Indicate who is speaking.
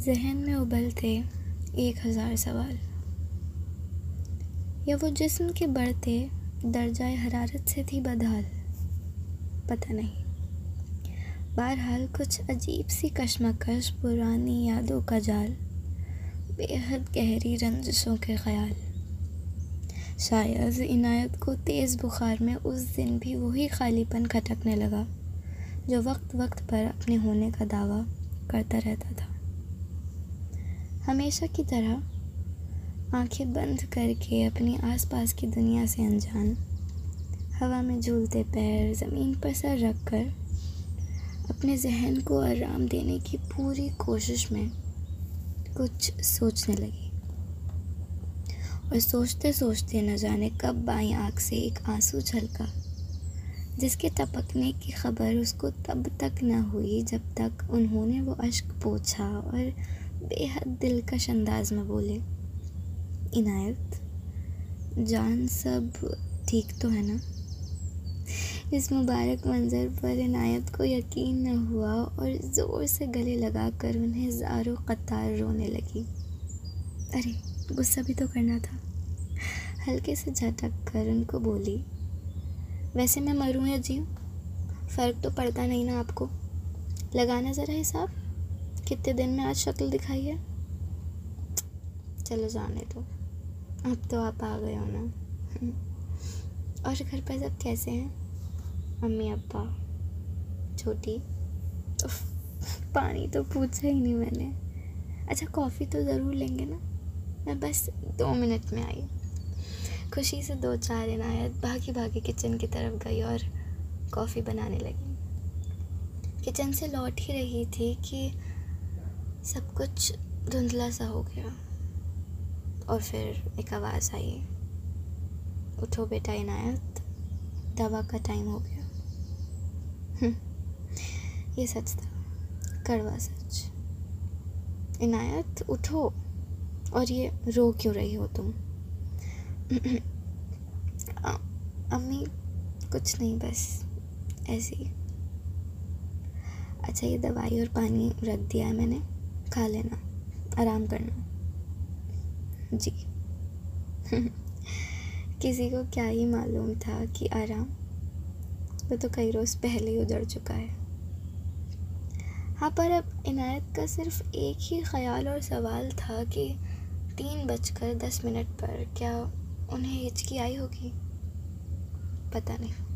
Speaker 1: जहन में उबलते एक हज़ार सवाल। या वो जिस्म के बढ़ते दर्जाए हरारत से थी बदहाल? पता नहीं। बहरहाल कुछ अजीब सी कशमकश, पुरानी यादों का जाल, बेहद गहरी रंजिशों के ख्याल। शायद इनायत को तेज़ बुखार में उस दिन भी वही खालीपन खटकने लगा, जो वक्त वक्त पर अपने होने का दावा करता रहता था। हमेशा की तरह आँखें बंद करके अपनी आसपास की दुनिया से अनजान, हवा में झूलते पैर, ज़मीन पर सर रख कर अपने जहन को आराम देने की पूरी कोशिश में कुछ सोचने लगी। और सोचते सोचते न जाने कब बाई आँख से एक आँसू छलका, जिसके टपकने की खबर उसको तब तक न हुई जब तक उन्होंने वो अश्क पोछा और बेहद दिलकश अंदाज में बोले, इनायत, जान सब ठीक तो है ना? इस मुबारक मंज़र पर इनायत को यकीन न हुआ और ज़ोर से गले लगाकर उन्हें ज़ारो कतार रोने लगी। अरे, गुस्सा भी तो करना था। हल्के से झटक कर उनको बोली, वैसे मैं मरूँ या जीऊँ? फ़र्क तो पड़ता नहीं ना आपको? लगाना ज़रा हिसाब? कितने दिन में आज शक्ल दिखाई है? चलो जाने दो। अब तो आप आ गए हो ना? और घर पर सब कैसे हैं? मम्मी, अब्बा, छोटी? पानी तो पूछा ही नहीं मैंने। अच्छा कॉफ़ी तो ज़रूर लेंगे ना? मैं बस दो मिनट में आई। खुशी से दो चार इनायत भागी भागी किचन की तरफ़ गई और कॉफ़ी बनाने लगी। किचन से लौट ही रही थी कि सब कुछ धुंधला सा हो गया। और फिर एक आवाज़ आई उठो बेटा इनायत दवा का टाइम हो गया। हम्म, ये सच था कड़वा सच। इनायत उठो और ये रो क्यों रही हो तुम? अम्मी कुछ नहीं बस ऐसे अच्छा ये दवाई और पानी रख दिया है मैंने। खा लेना, आराम करना। जी। किसी को क्या ही मालूम था कि आराम वो तो कई रोज़ पहले ही उजड़ चुका है। हाँ पर अब इनायत का सिर्फ़ एक ही ख्याल और सवाल था कि तीन बजकर दस मिनट पर क्या उन्हें हिचकी आई होगी? पता नहीं।